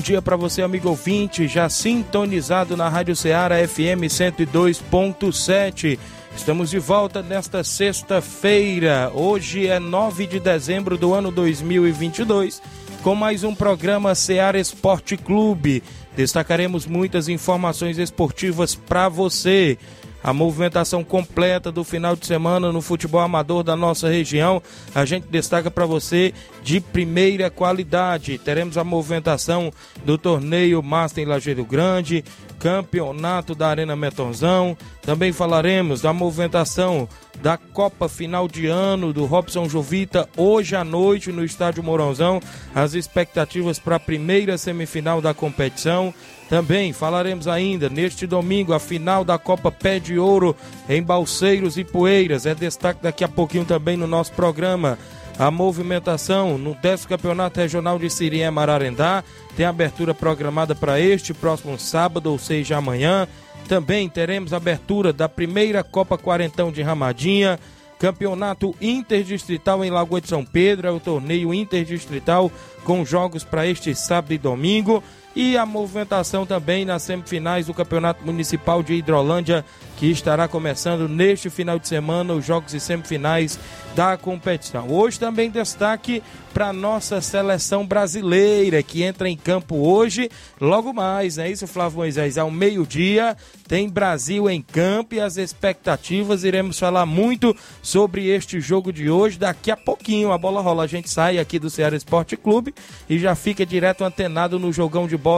Bom dia para você, amigo ouvinte, já sintonizado na Rádio Ceará FM 102.7. Estamos de volta nesta sexta-feira. Hoje é 9 de dezembro do ano 2022, com mais um programa Ceará Esporte Clube. Destacaremos muitas informações esportivas para você a movimentação completa do final de semana no futebol amador da nossa região. A gente destaca para você de primeira qualidade. Teremos a movimentação do torneio Master em Lajeiro Grande, campeonato da Arena Metonzão. Também falaremos da movimentação da Copa Final de Ano do Robson Jovita hoje à noite no Estádio Mourãozão. As expectativas para a primeira semifinal da competição. Também falaremos ainda neste domingo a final da Copa Pé de Ouro em Balseiros e Poeiras. É destaque daqui a pouquinho também no nosso programa. A movimentação no 10 Campeonato Regional de Siriema Mararendá tem abertura programada para este próximo sábado, ou seja, amanhã. Também teremos abertura da primeira Copa Quarentão de Ramadinha. Campeonato Interdistrital em Lagoa de São Pedro, é o torneio interdistrital com jogos para este sábado e domingo e a movimentação também nas semifinais do Campeonato Municipal de Hidrolândia, que estará começando neste final de semana os jogos e semifinais da competição. Hoje também destaque para nossa seleção brasileira que entra em campo hoje, logo mais, é isso, Flávio Moisés? Ao meio-dia tem Brasil em campo e as expectativas. Iremos falar muito sobre este jogo de hoje. Daqui a pouquinho a bola rola, a gente sai aqui do Ceará Esporte Clube e já fica direto antenado no jogão de bola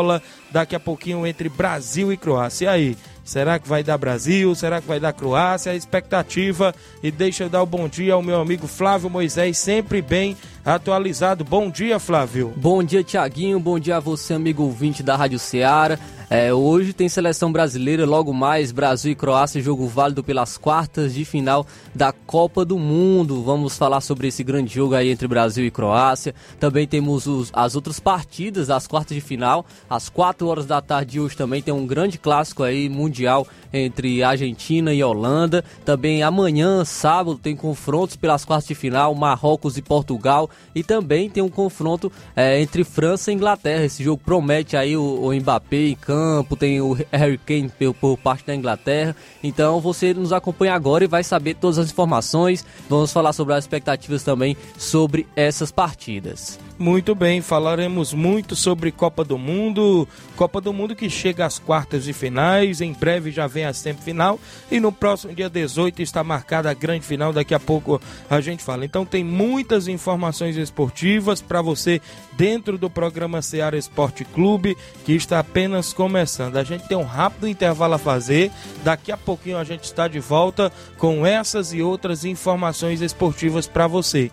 daqui a pouquinho entre Brasil e Croácia. E aí? Será que vai dar Brasil? Será que vai dar Croácia? A expectativa. E deixa eu dar o bom dia ao meu amigo Flávio Moisés, sempre bem atualizado. Bom dia, Flávio. Bom dia, Tiaguinho. Bom dia a você, amigo ouvinte da Rádio Ceará. É, hoje tem seleção brasileira, logo mais Brasil e Croácia, jogo válido pelas quartas de final da Copa do Mundo. Vamos falar sobre esse grande jogo aí entre Brasil e Croácia. Também temos os, as outras partidas das quartas de final. Às 4 horas da tarde de hoje também tem um grande clássico aí mundial entre Argentina e Holanda. Também amanhã, sábado, tem confrontos pelas quartas de final, Marrocos e Portugal. E também tem um confronto é, entre França e Inglaterra. Esse jogo promete aí o, o Mbappé em campo, tem o Harry Kane por, por parte da Inglaterra. Então você nos acompanha agora e vai saber todas as informações. Vamos falar sobre as expectativas também sobre essas partidas. Muito bem, falaremos muito sobre Copa do Mundo, Copa do Mundo que chega às quartas de finais, em breve já vem a semifinal e no próximo dia 18 está marcada a grande final, daqui a pouco a gente fala. Então tem muitas informações esportivas para você dentro do programa Seara Esporte Clube, que está apenas começando. A gente tem um rápido intervalo a fazer, daqui a pouquinho a gente está de volta com essas e outras informações esportivas para você.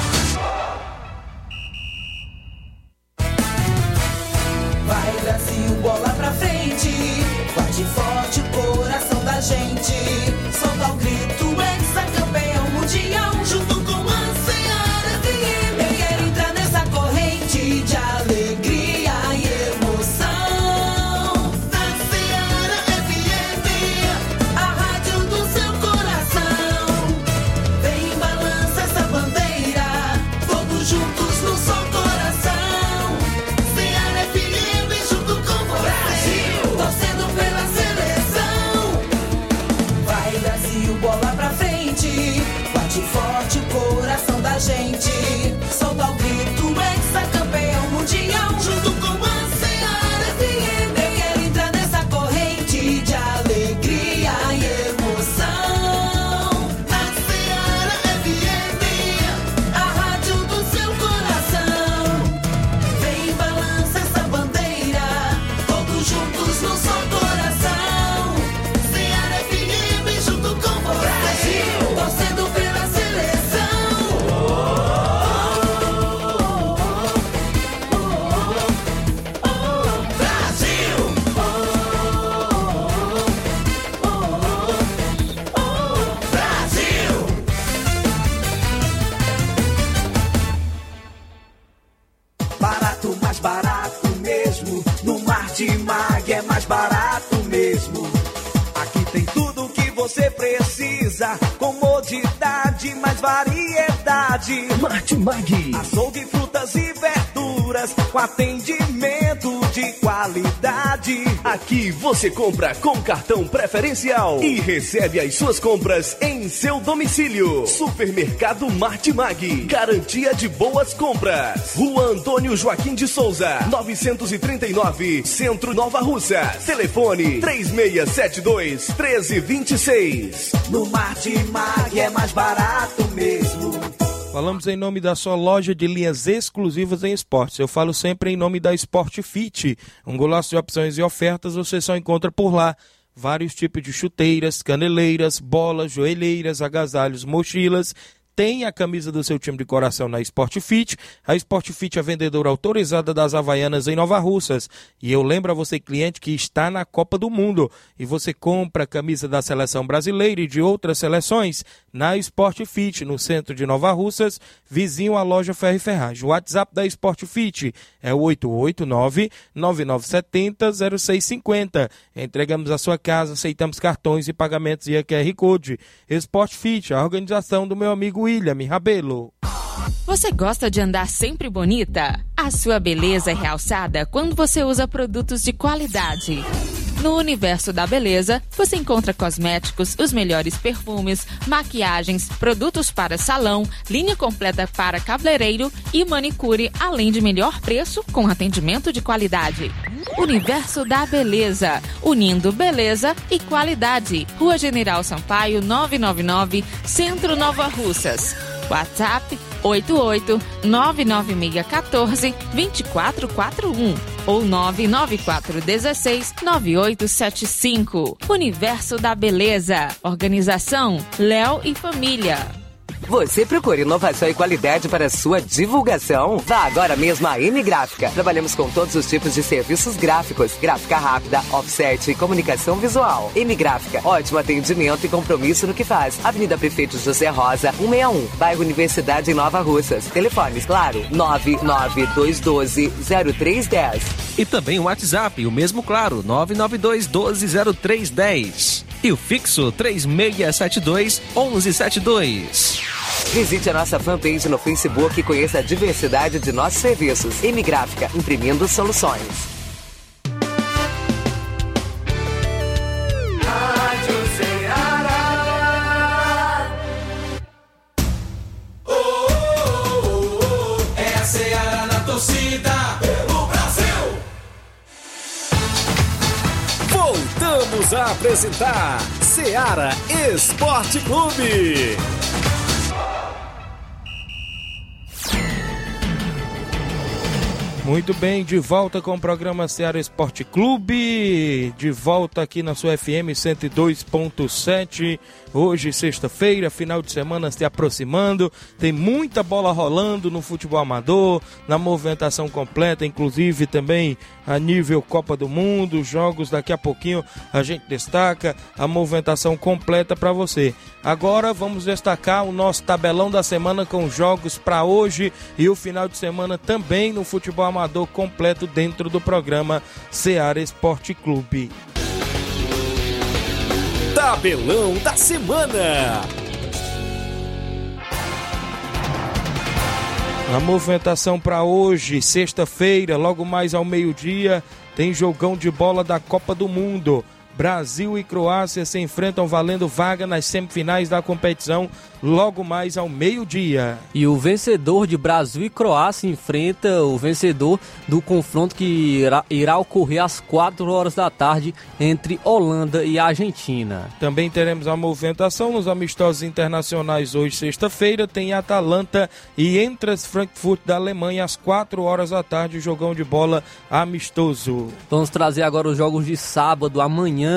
Você compra com cartão preferencial e recebe as suas compras em seu domicílio. Supermercado Martimag. Garantia de boas compras. Rua Antônio Joaquim de Souza, 939, Centro Nova Russa. Telefone 3672 1326. No Martimag é mais barato mesmo. Falamos em nome da sua loja de linhas exclusivas em esportes. Eu falo sempre em nome da Sport Fit. Um golaço de opções e ofertas você só encontra por lá. Vários tipos de chuteiras, caneleiras, bolas, joelheiras, agasalhos, mochilas tem a camisa do seu time de coração na Sport Fit. A Sport Fit é vendedora autorizada das Havaianas em Nova Russas. E eu lembro a você, cliente, que está na Copa do Mundo e você compra a camisa da seleção brasileira e de outras seleções na Sport Fit, no centro de Nova Russas, vizinho à loja Ferro e. O WhatsApp da Sport Fit é o 889-9970-0650. Entregamos a sua casa, aceitamos cartões e pagamentos via QR Code. Sport Fit, a organização do meu amigo William Rabelo. Você gosta de andar sempre bonita? A sua beleza é realçada quando você usa produtos de qualidade. No universo da beleza, você encontra cosméticos, os melhores perfumes, maquiagens, produtos para salão, linha completa para cabeleireiro e manicure, além de melhor preço com atendimento de qualidade. Universo da Beleza, unindo beleza e qualidade. Rua General Sampaio, 999, Centro Nova Russas. WhatsApp 88 99614 2441 ou 99416 9875. Universo da Beleza. Organização Léo e Família. Você procura inovação e qualidade para sua divulgação? Vá agora mesmo à M Gráfica. Trabalhamos com todos os tipos de serviços gráficos, gráfica rápida, offset e comunicação visual. M Gráfica, ótimo atendimento e compromisso no que faz. Avenida Prefeito José Rosa, 161, bairro Universidade em Nova Russas. Telefones, claro, 992120310. E também o WhatsApp, o mesmo claro, 992120310. E o fixo 3672 1172. Visite a nossa fanpage no Facebook e conheça a diversidade de nossos serviços. M Gráfica, imprimindo soluções. Voltamos a apresentar Seara Esporte Clube. Muito bem, de volta com o programa Ceará Esporte Clube, de volta aqui na sua FM 102.7. Hoje, sexta-feira, final de semana se aproximando, tem muita bola rolando no futebol amador, na movimentação completa, inclusive também a nível Copa do Mundo, jogos daqui a pouquinho a gente destaca a movimentação completa para você. Agora vamos destacar o nosso tabelão da semana com jogos para hoje e o final de semana também no futebol amador completo dentro do programa Seara Esporte Clube. Tabelão da semana. A movimentação para hoje, sexta-feira, logo mais ao meio-dia, tem jogão de bola da Copa do Mundo. Brasil e Croácia se enfrentam valendo vaga nas semifinais da competição logo mais ao meio-dia. E o vencedor de Brasil e Croácia enfrenta o vencedor do confronto que irá, irá ocorrer às 4 horas da tarde entre Holanda e Argentina. Também teremos a movimentação nos amistosos internacionais hoje, sexta-feira. Tem Atalanta e Entras Frankfurt da Alemanha às 4 horas da tarde, jogão de bola amistoso. Vamos trazer agora os jogos de sábado, amanhã.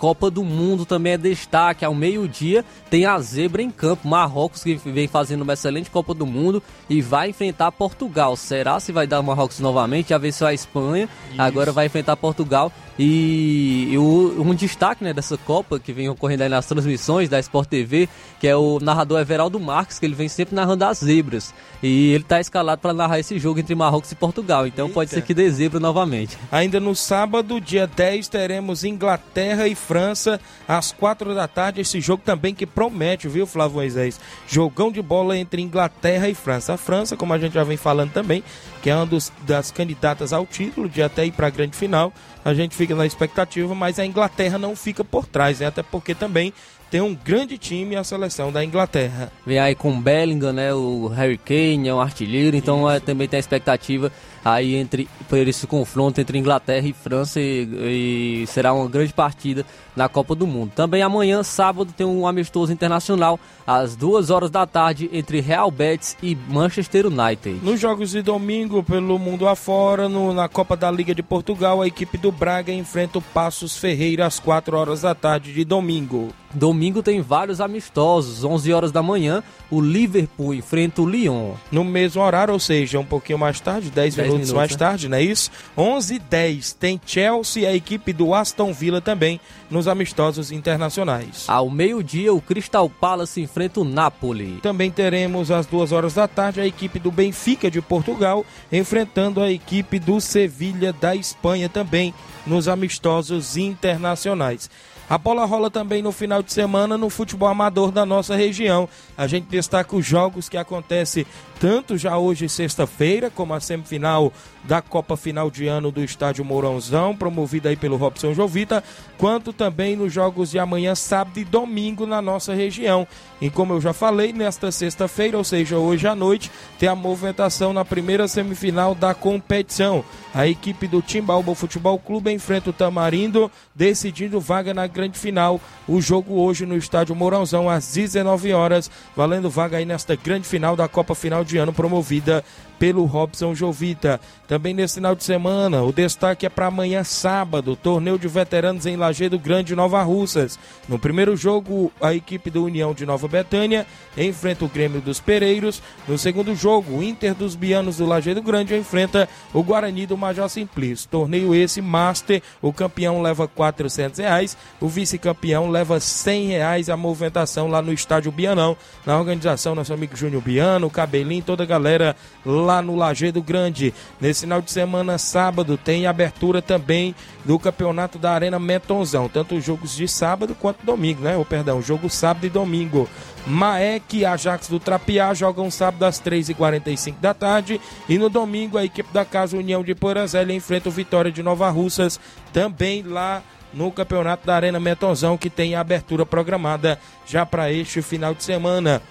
Copa do Mundo também é destaque. Ao meio-dia tem a zebra em campo. Marrocos que vem fazendo uma excelente Copa do Mundo e vai enfrentar Portugal. Será se vai dar Marrocos novamente? Já venceu a Espanha, agora vai enfrentar Portugal E, e o, um destaque né, dessa Copa que vem ocorrendo aí nas transmissões da Sport TV, que é o narrador Everaldo Marques, que ele vem sempre narrando as zebras. E ele está escalado para narrar esse jogo entre Marrocos e Portugal. Então Eita. pode ser que dê zebra novamente. Ainda no sábado, dia 10, teremos Inglaterra e França às 4 da tarde. Esse jogo também que promete, viu, Flávio Moisés? Jogão de bola entre Inglaterra e França. A França, como a gente já vem falando também, que é uma dos, das candidatas ao título, de até ir para a grande final a gente fica na expectativa, mas a Inglaterra não fica por trás, né? até porque também tem um grande time a seleção da Inglaterra. Vem aí com Bellingham, né? O Harry Kane é um artilheiro, então é, também tem a expectativa aí entre por esse confronto entre Inglaterra e França e, e, será uma grande partida na Copa do Mundo. Também amanhã, sábado, tem um amistoso internacional às duas horas da tarde entre Real Betis e Manchester United. Nos jogos de domingo pelo mundo afora, no, na Copa da Liga de Portugal, a equipe do Braga enfrenta o Passos Ferreira às 4 horas da tarde de domingo. Domingo tem vários amistosos, 11 horas da manhã, o Liverpool enfrenta o Lyon. No mesmo horário, ou seja, um pouquinho mais tarde, 10, 10 minutos, minutos, mais né? tarde, não é isso? 11 h 10 tem Chelsea e a equipe do Aston Villa também nos amistosos internacionais. Ao meio-dia, o Crystal Palace enfrenta o Napoli. Também teremos às duas horas da tarde a equipe do Benfica de Portugal enfrentando a equipe do Sevilha da Espanha também nos amistosos internacionais. A bola rola também no final de semana no futebol amador da nossa região. A gente destaca os jogos que acontecem tanto já hoje, sexta-feira, como a semifinal da Copa Final de Ano do Estádio Mourãozão, promovida aí pelo Robson Jovita, quanto também nos jogos de amanhã, sábado e domingo na nossa região. E como eu já falei, nesta sexta-feira, ou seja, hoje à noite, tem a movimentação na primeira semifinal da competição. A equipe do Timbalba Futebol Clube enfrenta o Tamarindo, decidindo vaga na grande final. O jogo hoje no Estádio Mourãozão, às 19 horas, valendo vaga aí nesta grande final da Copa Final de de ano promovida pelo Robson Jovita. Também nesse final de semana, o destaque é para amanhã sábado, torneio de veteranos em Lajeado Grande, Nova Russas. No primeiro jogo, a equipe do União de Nova Betânia enfrenta o Grêmio dos Pereiros. No segundo jogo, o Inter dos Bianos do Lajeado Grande enfrenta o Guarani do Major Simplício. Torneio esse Master, o campeão leva 400 reais, o vice-campeão leva 100 reais a movimentação lá no estádio Bianão, na organização nosso amigo Júnior Biano, Cabelinho, toda a galera lá lá no Lajeado Grande. Nesse final de semana, sábado, tem abertura também do campeonato da Arena Metonzão, tanto os jogos de sábado quanto domingo, né? Ou perdão, jogo sábado e domingo. Maek e Ajax do Trapiá jogam sábado às 3h45 da tarde. E no domingo, a equipe da Casa União de Porazélia enfrenta o Vitória de Nova Russas, também lá no campeonato da Arena Metonzão, que tem abertura programada já para este final de semana.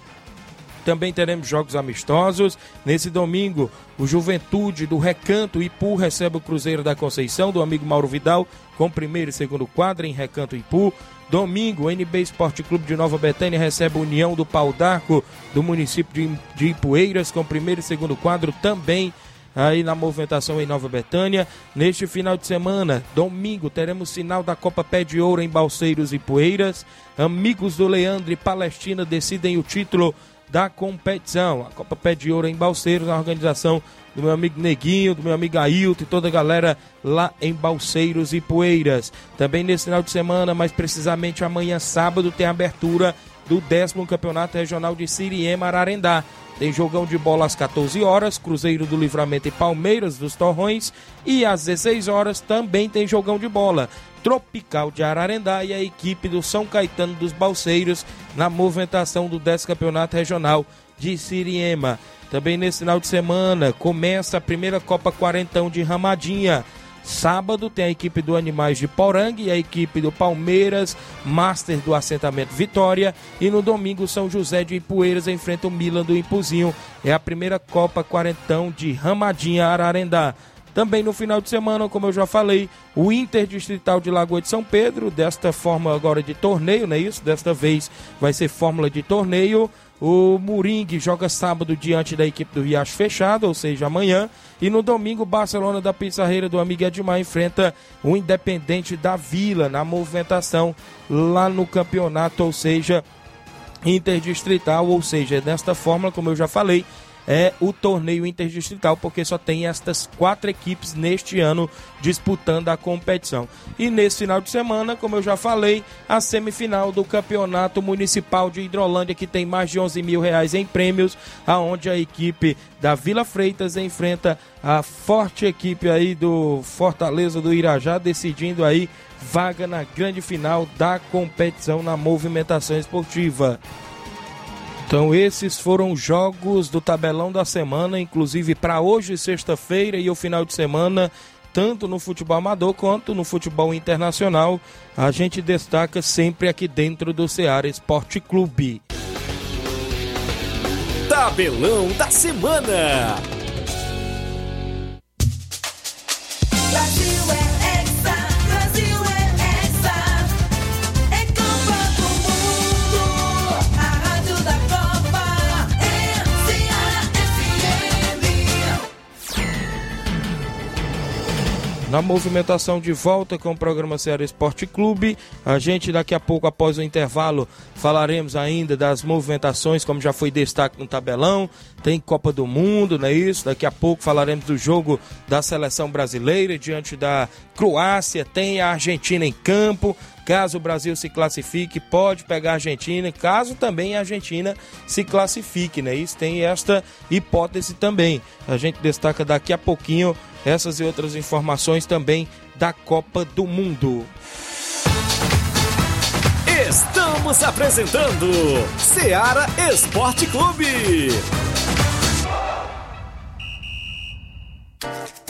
Também teremos jogos amistosos. Nesse domingo, o Juventude do Recanto Ipu recebe o Cruzeiro da Conceição, do amigo Mauro Vidal, com primeiro e segundo quadro em Recanto Ipu. Domingo, o NB Esporte Clube de Nova Betânia recebe a União do Pau d'Arco, do município de, Ipueiras, com primeiro e segundo quadro também aí na movimentação em Nova Betânia. Neste final de semana, domingo, teremos final da Copa Pé de Ouro em Balseiros e Poeiras. Amigos do Leandro e Palestina decidem o título da competição. A Copa Pé de Ouro em Balseiros, na organização do meu amigo Neguinho, do meu amigo Ailton e toda a galera lá em Balseiros e Poeiras. Também nesse final de semana, mais precisamente amanhã sábado, tem a abertura do décimo Campeonato Regional de Siriema Ararendá. Tem jogão de bola às 14 horas, Cruzeiro do Livramento e Palmeiras dos Torrões. E às 16 horas também tem jogão de bola. Tropical de Ararendá e a equipe do São Caetano dos Balseiros na movimentação do 10 Campeonato Regional de Siriema. Também nesse final de semana começa a primeira Copa Quarentão de Ramadinha. Sábado tem a equipe do Animais de Porang e a equipe do Palmeiras, Master do Assentamento Vitória. E no domingo, São José de Ipueiras enfrenta o Milan do Impuzinho. É a primeira Copa Quarentão de Ramadinha Ararendá. Também no final de semana, como eu já falei, o Inter Distrital de Lagoa de São Pedro, desta forma agora de torneio, não é isso? Desta vez vai ser fórmula de torneio. O Muringue joga sábado diante da equipe do Riacho Fechado, ou seja, amanhã. E no domingo, Barcelona da Pizzarreira do Amigo Edmar enfrenta o Independente da Vila na movimentação lá no campeonato, ou seja, interdistrital. Ou seja, desta forma, como eu já falei, é o torneio interdistrital, porque só tem estas quatro equipes neste ano disputando a competição. E nesse final de semana, como eu já falei, a semifinal do Campeonato Municipal de Hidrolândia, que tem mais de 11 mil reais em prêmios, aonde a equipe da Vila Freitas enfrenta a forte equipe aí do Fortaleza do Irajá, decidindo aí vaga na grande final da competição na movimentação esportiva. Então esses foram os jogos do tabelão da semana, inclusive para hoje, sexta-feira e o final de semana, tanto no futebol amador quanto no futebol internacional. A gente destaca sempre aqui dentro do Ceará Esporte Clube. Tabelão da semana. Brasil é Na movimentação de volta com o programa Ceará Esporte Clube, a gente daqui a pouco, após o intervalo, falaremos ainda das movimentações, como já foi destaque no tabelão. Tem Copa do Mundo, não é isso? Daqui a pouco falaremos do jogo da seleção brasileira diante da Croácia. Tem a Argentina em campo. Caso o Brasil se classifique, pode pegar a Argentina. Caso também a Argentina se classifique, né? Isso tem esta hipótese também. A gente destaca daqui a pouquinho essas e outras informações também da Copa do Mundo. Estamos apresentando Seara Esporte Clube.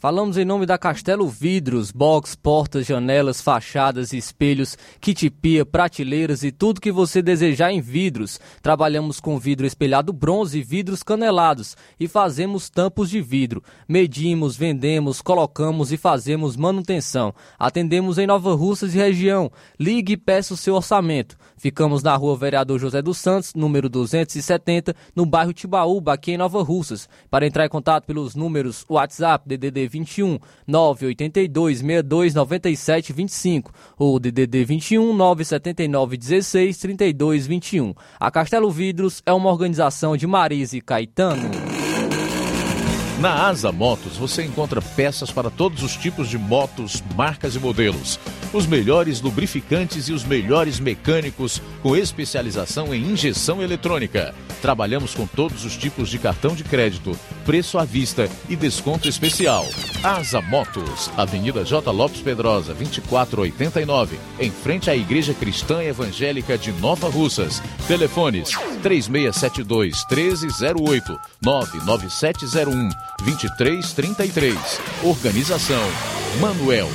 Falamos em nome da Castelo Vidros, box, portas, janelas, fachadas, espelhos, kit pia, prateleiras e tudo que você desejar em vidros. Trabalhamos com vidro espelhado bronze e vidros canelados e fazemos tampos de vidro. Medimos, vendemos, colocamos e fazemos manutenção. Atendemos em Nova Russas e região. Ligue e peça o seu orçamento. Ficamos na rua Vereador José dos Santos, número 270, no bairro Tibaúba, aqui em Nova Russas. Para entrar em contato pelos números WhatsApp DDD 21 982 62 97 25 ou DDD 21 979 16 32 21. A Castelo Vidros é uma organização de Marise Caetano. Na Asa Motos você encontra peças para todos os tipos de motos, marcas e modelos. Os melhores lubrificantes e os melhores mecânicos com especialização em injeção eletrônica. Trabalhamos com todos os tipos de cartão de crédito, preço à vista e desconto especial. Asa Motos, Avenida J. Lopes Pedrosa, 2489, em frente à Igreja Cristã Evangélica de Nova Russas. Telefones 3672 1308 99701 2333. Organização Manuel.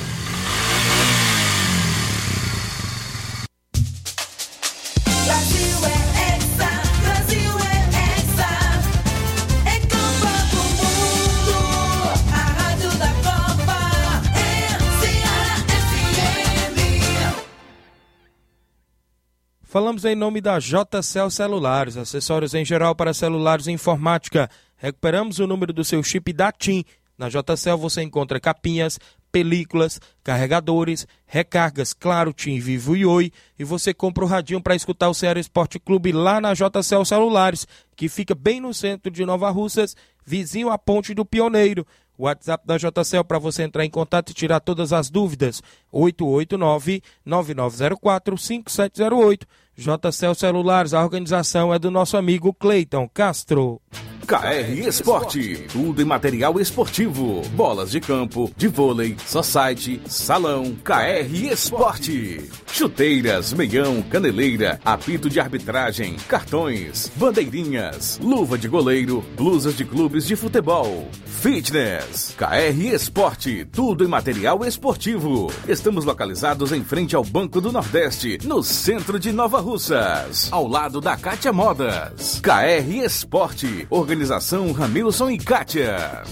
Falamos em nome da JCL Celulares, acessórios em geral para celulares e informática. Recuperamos o número do seu chip da TIM. Na JCL você encontra capinhas, películas, carregadores, recargas, claro, TIM, Vivo e Oi. E você compra o radinho para escutar o Ceará Esporte Clube lá na JCL Celulares, que fica bem no centro de Nova Russas, vizinho à Ponte do Pioneiro. O WhatsApp da JCL para você entrar em contato e tirar todas as dúvidas. 889-9904-5708. JCL Celulares, a organização é do nosso amigo Cleiton Castro. KR Esporte, tudo em material esportivo, bolas de campo, de vôlei, society, salão, KR Esporte. Chuteiras, meião, caneleira, apito de arbitragem, cartões, bandeirinhas, luva de goleiro, blusas de clubes de futebol, fitness, KR Esporte, tudo em material esportivo. Estamos localizados em frente ao Banco do Nordeste, no centro de Nova Russas, ao lado da Cátia Modas. KR Esporte, Organização Ramilson e Kátia.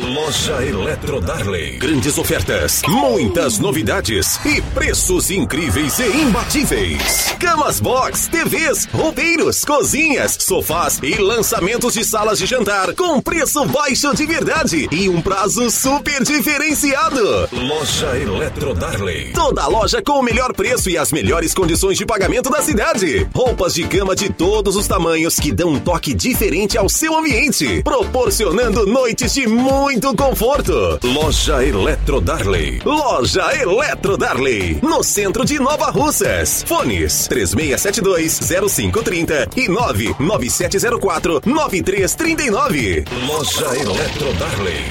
Loja Eletro Darley. Grandes ofertas, muitas novidades e preços incríveis e imbatíveis. Camas box, TVs, roupeiros, cozinhas, sofás e lançamentos de salas de jantar com preço baixo de verdade e um prazo super diferenciado. Loja Eletro Darley. Toda loja com o melhor preço e as melhores condições de pagamento da cidade. Roupas de cama de todos os tamanhos que dão um toque diferente ao seu ambiente, proporcionando noites de muito conforto. Loja Eletro Darley. Loja Eletro Darley. No centro de Nova Russas. Fones 3672-0530 e 99704-9339. Loja Eletro Darley.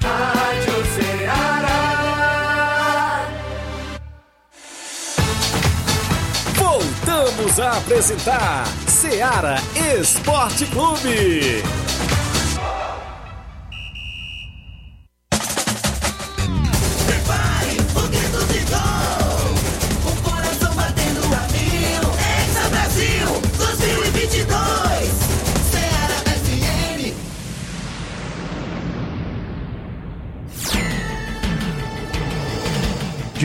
Rádio Ceará. Voltamos a apresentar Seara Esporte Clube.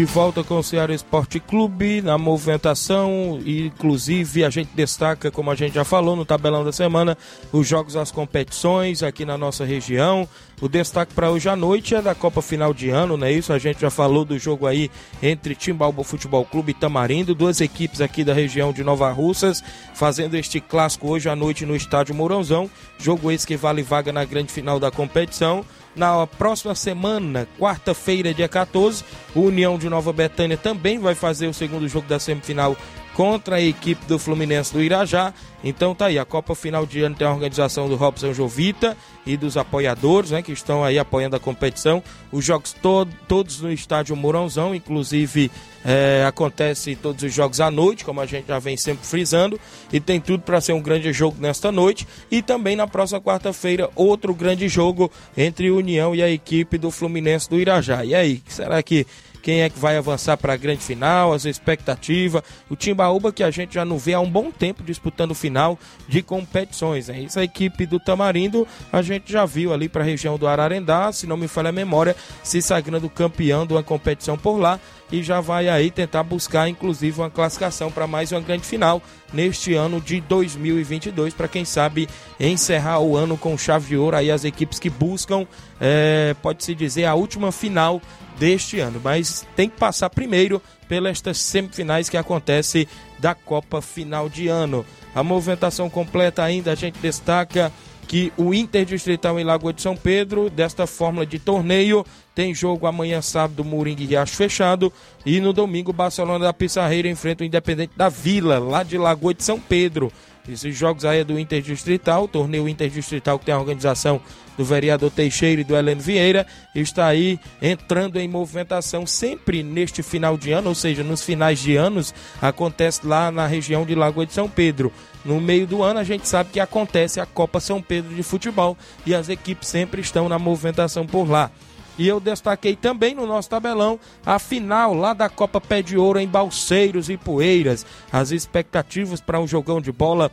De volta com o Ceará Esporte Clube na movimentação, inclusive a gente destaca, como a gente já falou no tabelão da semana, os jogos das competições aqui na nossa região. O destaque para hoje à noite é da Copa Final de Ano, não é isso? A gente já falou do jogo aí entre Timbalbo Futebol Clube e Tamarindo, duas equipes aqui da região de Nova Russas, fazendo este clássico hoje à noite no estádio Mourãozão. Jogo esse que vale vaga na grande final da competição. Na próxima semana, quarta-feira, dia 14, o União de Nova Betânia também vai fazer o segundo jogo da semifinal contra a equipe do Fluminense do Irajá. Então tá aí, a Copa Final de Ano tem a organização do Robson Jovita e dos apoiadores, né, que estão aí apoiando a competição. Os jogos to todos no estádio Mourãozão, inclusive é, acontece todos os jogos à noite, como a gente já vem sempre frisando, e tem tudo para ser um grande jogo nesta noite. E também na próxima quarta-feira, outro grande jogo entre União e a equipe do Fluminense do Irajá. E aí, será que quem é que vai avançar para a grande final, as expectativas. O Timbaúba que a gente já não vê há um bom tempo disputando final de competições. Né? Essa equipe do Tamarindo a gente já viu ali para a região do Ararendá, se não me falha a memória, se sagrando campeão de uma competição por lá e já vai aí tentar buscar inclusive uma classificação para mais uma grande final neste ano de 2022 para quem sabe encerrar o ano com chave de ouro aí as equipes que buscam é, pode se dizer a última final deste ano, mas tem que passar primeiro pelas semifinais que acontece da Copa Final de Ano. A movimentação completa ainda a gente destaca que o Interdistrital em Lagoa de São Pedro, desta fórmula de torneio, tem jogo amanhã sábado, Moringue Riacho fechado. E no domingo, Barcelona da Pissarreira enfrenta o Independente da Vila, lá de Lagoa de São Pedro. Esses jogos aí é do Interdistrital, torneio Interdistrital que tem a organização do vereador Teixeira e do Heleno Vieira, está aí entrando em movimentação sempre neste final de ano, ou seja, nos finais de anos, acontece lá na região de Lagoa de São Pedro. No meio do ano a gente sabe que acontece a Copa São Pedro de futebol e as equipes sempre estão na movimentação por lá. E eu destaquei também no nosso tabelão a final lá da Copa Pé de Ouro em Balseiros e Poeiras. As expectativas para um jogão de bola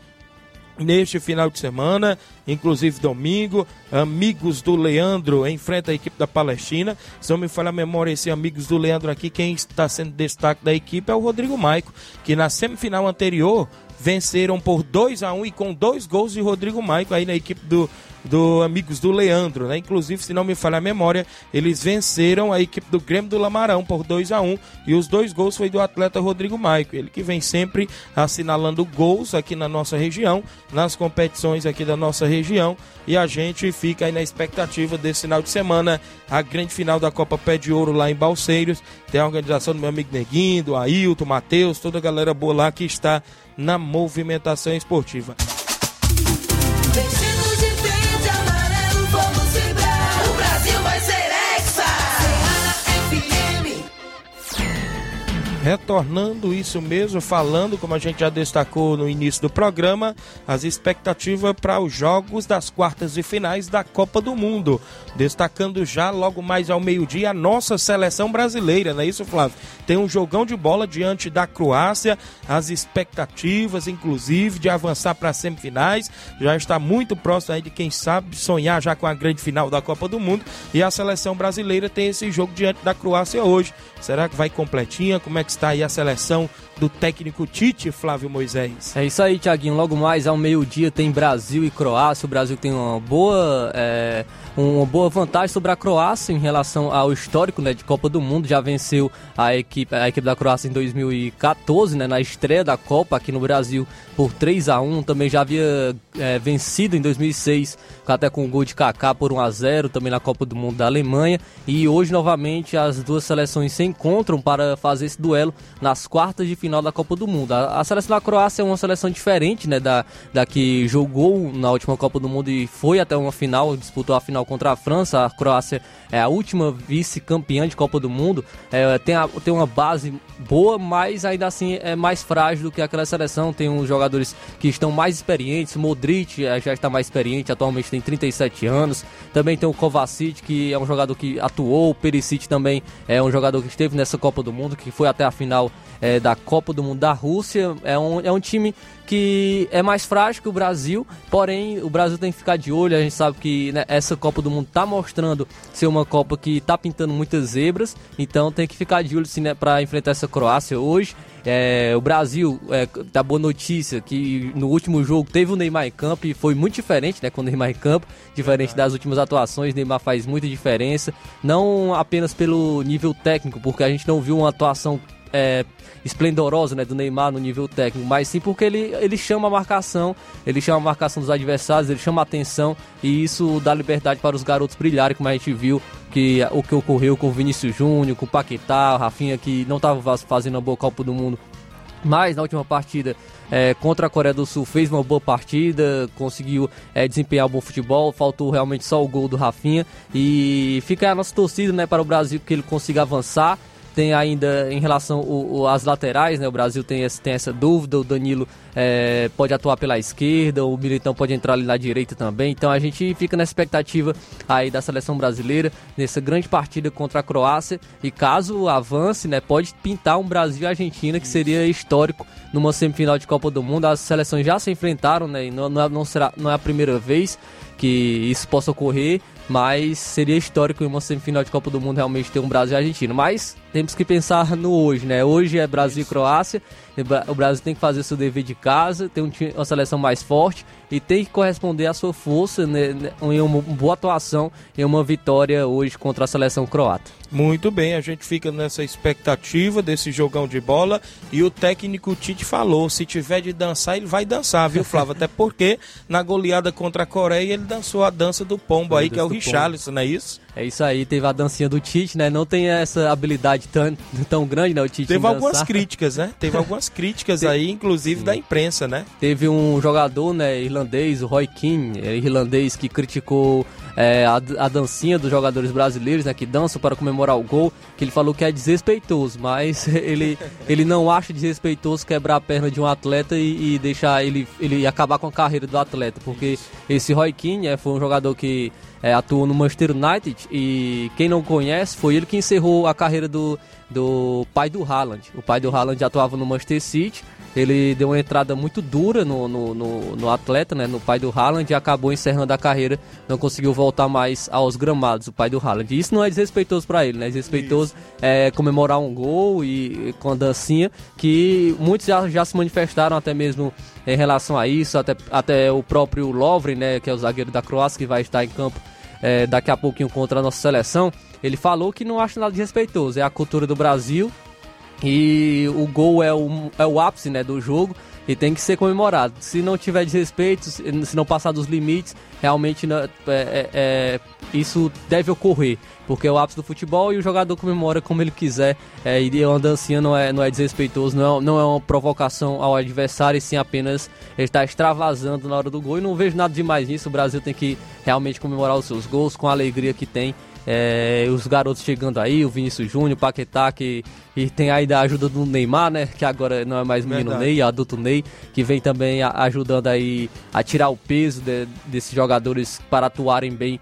neste final de semana, inclusive domingo, amigos do Leandro enfrenta a equipe da Palestina. Se não me falha a memória, esse amigos do Leandro aqui, quem está sendo destaque da equipe é o Rodrigo Maico, que na semifinal anterior venceram por 2 a 1 e com dois gols de Rodrigo Maico aí na equipe do do Amigos do Leandro, né? Inclusive, se não me falha a memória, eles venceram a equipe do Grêmio do Lamarão por 2 a 1 e os dois gols foi do atleta Rodrigo Maico, ele que vem sempre assinalando gols aqui na nossa região, nas competições aqui da nossa região, e a gente fica aí na expectativa desse final de semana, a grande final da Copa Pé de Ouro lá em Balseiros, tem a organização do meu amigo Neguinho, do Ailton, Matheus, toda a galera boa lá que está na movimentação esportiva. Retornando isso mesmo, falando, como a gente já destacou no início do programa, as expectativas para os jogos das quartas e finais da Copa do Mundo. Destacando já logo mais ao meio-dia a nossa seleção brasileira, não é isso, Flávio? Tem um jogão de bola diante da Croácia, as expectativas, inclusive, de avançar para as semifinais. Já está muito próximo aí de quem sabe sonhar já com a grande final da Copa do Mundo. E a seleção brasileira tem esse jogo diante da Croácia hoje. Será que vai completinha? Como é que está aí a seleção do técnico Tite, Flávio Moisés? É isso aí, Tiaguinho. Logo mais ao meio-dia tem Brasil e Croácia. O Brasil tem uma boa, é, uma boa vantagem sobre a Croácia em relação ao histórico né, de Copa do Mundo. Já venceu a equipe, a equipe da Croácia em 2014, né, na estreia da Copa aqui no Brasil por 3 a 1 Também já havia é, vencido em 2006, até com o gol de Kaká por 1 a 0 também na Copa do Mundo da Alemanha. E hoje, novamente, as duas seleções se encontram para fazer esse duelo nas quartas de final da Copa do Mundo. A, a seleção da Croácia é uma seleção diferente né, da, da que jogou na última Copa do Mundo e foi até uma final, disputou a final contra a França. A Croácia é a última vice-campeã de Copa do Mundo. É, tem, a, tem uma base boa, mas ainda assim é mais frágil do que aquela seleção. Tem uns jogadores que estão mais experientes. Modric é, já está mais experiente, atualmente tem 37 anos. Também tem o Kovacic, que é um jogador que atuou. O Perisic também é um jogador que esteve nessa Copa do Mundo, que foi até a final é, da Copa do Mundo da Rússia. É um, é um time que é mais frágil que o Brasil, porém o Brasil tem que ficar de olho. A gente sabe que né, essa Copa do Mundo está mostrando ser uma Copa que está pintando muitas zebras, então tem que ficar de olho né, para enfrentar essa Croácia hoje. É, o Brasil, é, da boa notícia que no último jogo teve o Neymar em campo e foi muito diferente né, com o Neymar em campo, diferente das últimas atuações. Neymar faz muita diferença, não apenas pelo nível técnico, porque a gente não viu uma atuação é, esplendorosa né, do Neymar no nível técnico, mas sim porque ele, ele chama a marcação, ele chama a marcação dos adversários, ele chama a atenção e isso dá liberdade para os garotos brilharem, como a gente viu que o que ocorreu com o Vinícius Júnior, com o Paquetá, o Rafinha que não estava fazendo uma boa Copa do Mundo, mas na última partida é, contra a Coreia do Sul fez uma boa partida, conseguiu é, desempenhar um bom futebol, faltou realmente só o gol do Rafinha e fica a nossa torcida né, para o Brasil que ele consiga avançar tem ainda em relação às laterais, né? O Brasil tem, esse, tem essa dúvida. O Danilo é, pode atuar pela esquerda, o Militão pode entrar ali na direita também. Então a gente fica na expectativa aí da seleção brasileira nessa grande partida contra a Croácia. E caso avance, né? Pode pintar um Brasil e Argentina que seria histórico numa semifinal de Copa do Mundo. As seleções já se enfrentaram, né? E não, não, é, não será, não é a primeira vez que isso possa ocorrer mas seria histórico em uma semifinal de Copa do Mundo realmente ter um Brasil e Argentina. Mas temos que pensar no hoje, né? Hoje é Brasil e Croácia. O Brasil tem que fazer seu dever de casa, tem uma seleção mais forte e tem que corresponder à sua força né, né, em uma boa atuação em uma vitória hoje contra a seleção croata. Muito bem, a gente fica nessa expectativa desse jogão de bola e o técnico Tite falou, se tiver de dançar, ele vai dançar, viu, Flávio? Até porque na goleada contra a Coreia ele dançou a dança do pombo aí, que é o Richarlison, não é isso? É isso aí, teve a dancinha do Tite, né? Não tem essa habilidade tão, tão grande, né? O Tite Teve algumas críticas, né? Teve algumas críticas aí, inclusive Sim. da imprensa, né? Teve um jogador, né, irlandês, o Roy Keane, é, irlandês, que criticou é, a, a, dancinha dos jogadores brasileiros, né, que dançam para comemorar o gol, que ele falou que é desrespeitoso, mas ele, ele não acha desrespeitoso quebrar a perna de um atleta e, e deixar ele, ele acabar com a carreira do atleta, porque esse Roy Keane é, foi um jogador que é, atuou no Manchester United e quem não conhece foi ele que encerrou a carreira do, do pai do Haaland. O pai do Haaland atuava no Manchester City ele deu uma entrada muito dura no, no, no, no atleta, né, no pai do Haaland, e acabou encerrando a carreira, não conseguiu voltar mais aos gramados, o pai do Haaland. E isso não é desrespeitoso para ele, né? Desrespeitoso é comemorar um gol e com a dancinha, que muitos já, já se manifestaram até mesmo em relação a isso, até, até o próprio Lovren, né, que é o zagueiro da Croácia, que vai estar em campo é, daqui a pouquinho contra a nossa seleção, ele falou que não acha nada desrespeitoso, é a cultura do Brasil. E o gol é o, é o ápice né, do jogo e tem que ser comemorado. Se não tiver desrespeito, se não passar dos limites, realmente não, é, é, é, isso deve ocorrer, porque é o ápice do futebol e o jogador comemora como ele quiser. É, e uma dancinha não é, não é desrespeitoso, não é, não é uma provocação ao adversário, e sim apenas ele está extravasando na hora do gol. E não vejo nada demais nisso. O Brasil tem que realmente comemorar os seus gols com a alegria que tem é, os garotos chegando aí, o Vinícius Júnior, o Paquetá, que e tem aí da ajuda do Neymar, né? Que agora não é mais menino Verdade. Ney, é adulto Ney, que vem também ajudando aí a tirar o peso de, desses jogadores para atuarem bem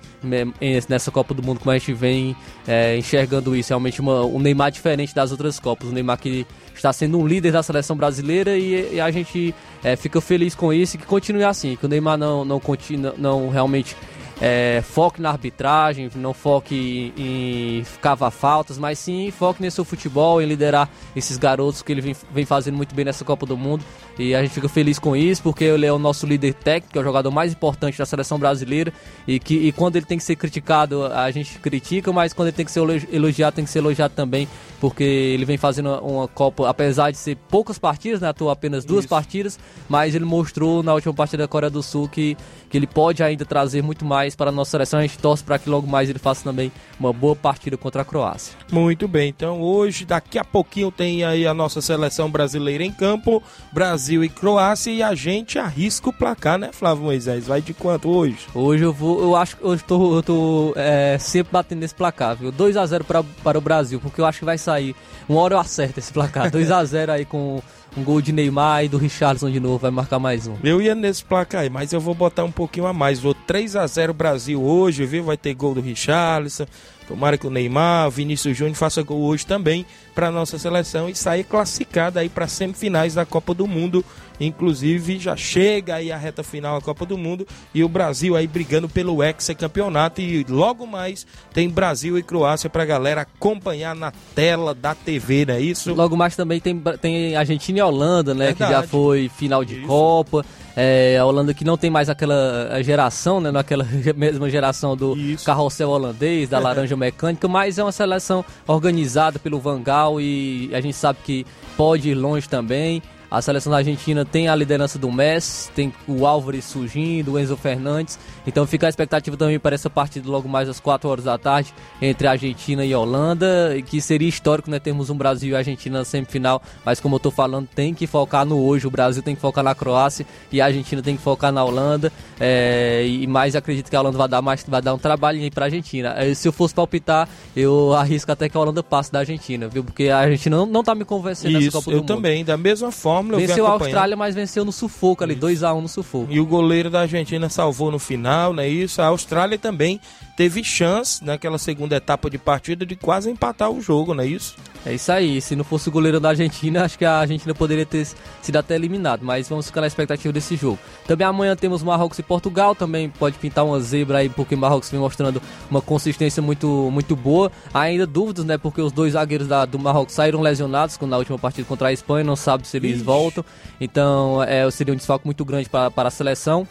nessa Copa do Mundo, como a gente vem é, enxergando isso. Realmente uma, um Neymar diferente das outras Copas. O Neymar que está sendo um líder da seleção brasileira e, e a gente é, fica feliz com isso e que continue assim, que o Neymar não, não, continue, não realmente é, foque na arbitragem, não foque em, em cavar faltas, mas sim foque nesse futebol, em liderar esses garotos que ele vem, vem, fazendo muito bem nessa Copa do Mundo. E a gente fica feliz com isso, porque ele é o nosso líder técnico, é o jogador mais importante da seleção brasileira. E, que, e quando ele tem que ser criticado, a gente critica, mas quando ele tem que ser elogiado, tem que ser elogiado também, porque ele vem fazendo uma Copa, apesar de ser poucas partidas, né, atuou apenas duas isso. partidas, mas ele mostrou na última partida da Coreia do Sul que, que ele pode ainda trazer muito mais para a nossa seleção. A gente torce para que logo mais ele faça também uma boa partida contra a Croácia. Muito bem, então hoje, daqui a pouquinho, tem aí a nossa seleção brasileira em campo, Brasil e Croácia, e a gente arrisca o placar, né, Flávio Moisés? Vai de quanto hoje? Hoje eu vou, eu acho que hoje tô, eu tô é, sempre batendo nesse placar, viu? 2 a 0 para, para o Brasil, porque eu acho que vai sair. Uma hora eu acerto esse placar. 2 a 0 aí com um gol de Neymar e do Richardson de novo, vai marcar mais um. Eu ia nesse placar aí, mas eu vou botar um pouquinho a mais. Vou 3 a 0 Brasil hoje, viu? Vai ter gol do Richardson. Tomara que o Neymar, Vinícius Júnior faça gol hoje também para nossa seleção e sair classificada aí para semifinais da Copa do Mundo. Inclusive já chega aí a reta final da Copa do Mundo e o Brasil aí brigando pelo hexacampeonato e logo mais tem Brasil e Croácia para galera acompanhar na tela da TV, não é isso? Logo mais também tem, tem Argentina e Holanda, né, Verdade. que já foi final de isso. Copa. É, a Holanda que não tem mais aquela geração, né? Naquela mesma geração do Isso. carrossel holandês, da laranja mecânica, mas é uma seleção organizada pelo Vangal e a gente sabe que pode ir longe também. A seleção da Argentina tem a liderança do Messi, tem o Álvares surgindo, o Enzo Fernandes. Então fica a expectativa também para essa partida logo mais às 4 horas da tarde entre Argentina e Holanda, que seria histórico, né? Termos um Brasil e Argentina na semifinal, mas como eu tô falando, tem que focar no hoje. O Brasil tem que focar na Croácia e a Argentina tem que focar na Holanda. É, e mais acredito que a Holanda vai dar mais, vai dar um trabalho aí para a Argentina. É, se eu fosse palpitar, eu arrisco até que a Holanda passe da Argentina, viu? Porque a Argentina não, não tá me convencendo Isso, nessa Copa do eu Mundo. também, da mesma forma Fórmula. Venceu a Austrália, mas venceu no sufoco ali, 2x1 um no sufoco. E o goleiro da Argentina salvou no final, não é isso? A Austrália também teve chance naquela segunda etapa de partida de quase empatar o jogo, não é isso? É isso aí. Se não fosse o goleiro da Argentina, acho que a Argentina poderia ter sido até eliminado. Mas vamos ficar na expectativa desse jogo. Também amanhã temos Marrocos e Portugal. Também pode pintar uma zebra aí, porque o Marrocos vem mostrando uma consistência muito, muito boa. Ainda dúvidas, né? Porque os dois zagueiros da, do Marrocos saíram lesionados na última partida contra a Espanha. Não sabe se eles Ixi. voltam. Então é, seria um desfalque muito grande para, para a seleção.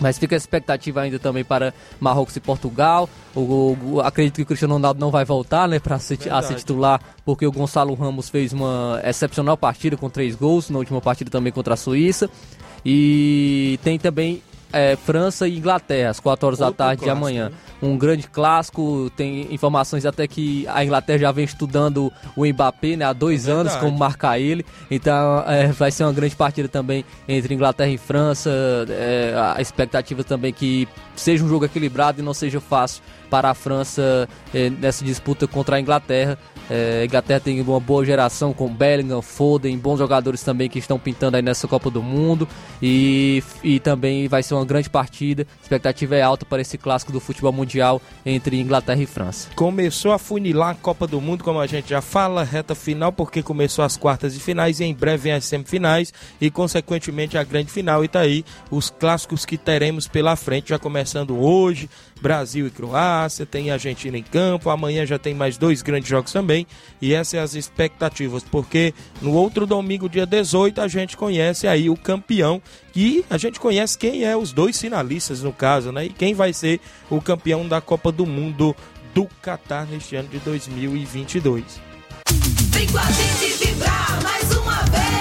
Mas fica a expectativa ainda também para Marrocos e Portugal. O, o, acredito que o Cristiano Ronaldo não vai voltar né, para ser, ser titular, porque o Gonçalo Ramos fez uma excepcional partida com três gols, na última partida também contra a Suíça. E tem também é, França e Inglaterra, às 4 horas Outro da tarde clássico, de amanhã. Né? Um grande clássico, tem informações até que a Inglaterra já vem estudando o Mbappé né, há dois é anos, como marcar ele. Então é, vai ser uma grande partida também entre Inglaterra e França. É, a expectativa também que seja um jogo equilibrado e não seja fácil para a França é, nessa disputa contra a Inglaterra. É, a Inglaterra tem uma boa geração com Bellingham, Foden, bons jogadores também que estão pintando aí nessa Copa do Mundo. E, e também vai ser uma uma grande partida. A expectativa é alta para esse clássico do futebol mundial entre Inglaterra e França. Começou a funilar a Copa do Mundo, como a gente já fala, reta final, porque começou as quartas e finais e em breve vem as semifinais e, consequentemente, a grande final. E tá aí os clássicos que teremos pela frente, já começando hoje, Brasil e Croácia, tem Argentina em campo, amanhã já tem mais dois grandes jogos também, e essas são as expectativas, porque no outro domingo, dia 18, a gente conhece aí o campeão e a gente conhece quem é os dois finalistas no caso, né? E quem vai ser o campeão da Copa do Mundo do Catar neste ano de 2022. Vem com a gente vibrar mais uma vez.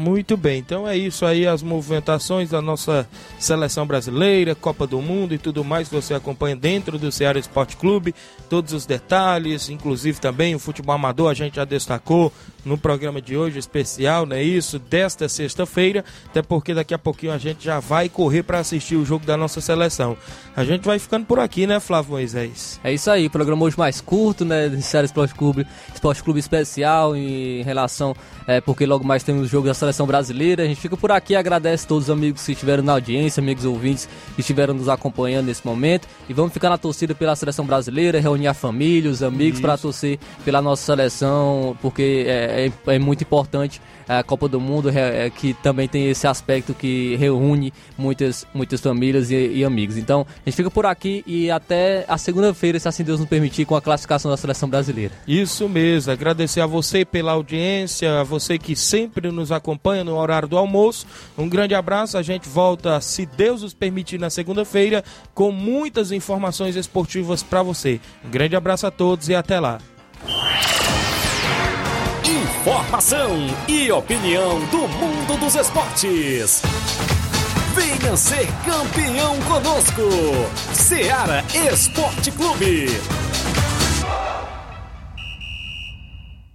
Muito bem, então é isso aí, as movimentações da nossa seleção brasileira, Copa do Mundo e tudo mais que você acompanha dentro do Ceará Esporte Clube, todos os detalhes, inclusive também o futebol amador, a gente já destacou no programa de hoje especial, não é isso? Desta sexta-feira, até porque daqui a pouquinho a gente já vai correr para assistir o jogo da nossa seleção. A gente vai ficando por aqui, né, Flávio Moisés? É isso aí, programa hoje mais curto, né? Do Ceará Esporte Clube, Esporte Clube especial em relação, é, porque logo mais temos o jogo da seleção brasileira. A gente fica por aqui, agradece todos os amigos que estiveram na audiência, amigos ouvintes que estiveram nos acompanhando nesse momento. E vamos ficar na torcida pela seleção brasileira, reunir a família, os amigos para torcer pela nossa seleção, porque é, é- é muito importante a Copa do Mundo, é, é, que também tem esse aspecto que reúne muitas, muitas famílias e, e amigos. Então, a gente fica por aqui e até a segunda-feira, se assim Deus nos permitir, com a classificação da seleção brasileira. Isso mesmo, agradecer a você pela audiência, a você que sempre nos acompanha no horário do almoço. Um grande abraço, a gente volta, se Deus nos permitir, na segunda-feira, com muitas informações esportivas para você. Um grande abraço a todos e até lá. Informação e opinião do mundo dos esportes. Venha ser campeão conosco. Seara Esporte Clube.